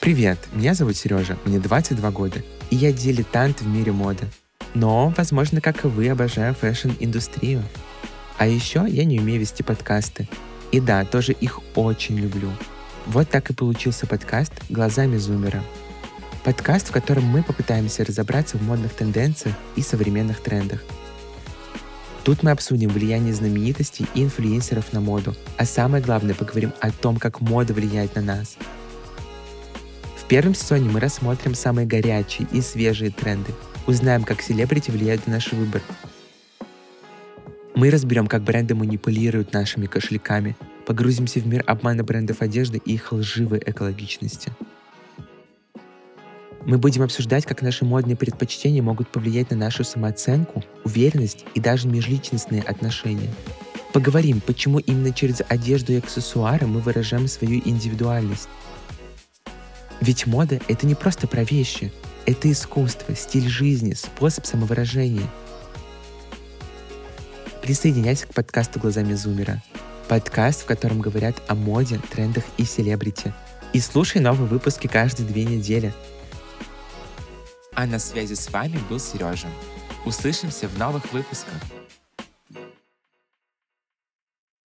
Привет, меня зовут Сережа, мне 22 года, и я дилетант в мире моды. Но, возможно, как и вы, обожаю фэшн-индустрию. А еще я не умею вести подкасты. И да, тоже их очень люблю. Вот так и получился подкаст «Глазами зумера». Подкаст, в котором мы попытаемся разобраться в модных тенденциях и современных трендах. Тут мы обсудим влияние знаменитостей и инфлюенсеров на моду, а самое главное поговорим о том, как мода влияет на нас – первом сезоне мы рассмотрим самые горячие и свежие тренды, узнаем, как селебрити влияют на наш выбор. Мы разберем, как бренды манипулируют нашими кошельками, погрузимся в мир обмана брендов одежды и их лживой экологичности. Мы будем обсуждать, как наши модные предпочтения могут повлиять на нашу самооценку, уверенность и даже межличностные отношения. Поговорим, почему именно через одежду и аксессуары мы выражаем свою индивидуальность. Ведь мода — это не просто про вещи. Это искусство, стиль жизни, способ самовыражения. Присоединяйся к подкасту «Глазами Зумера». Подкаст, в котором говорят о моде, трендах и селебрити. И слушай новые выпуски каждые две недели. А на связи с вами был Сережа. Услышимся в новых выпусках.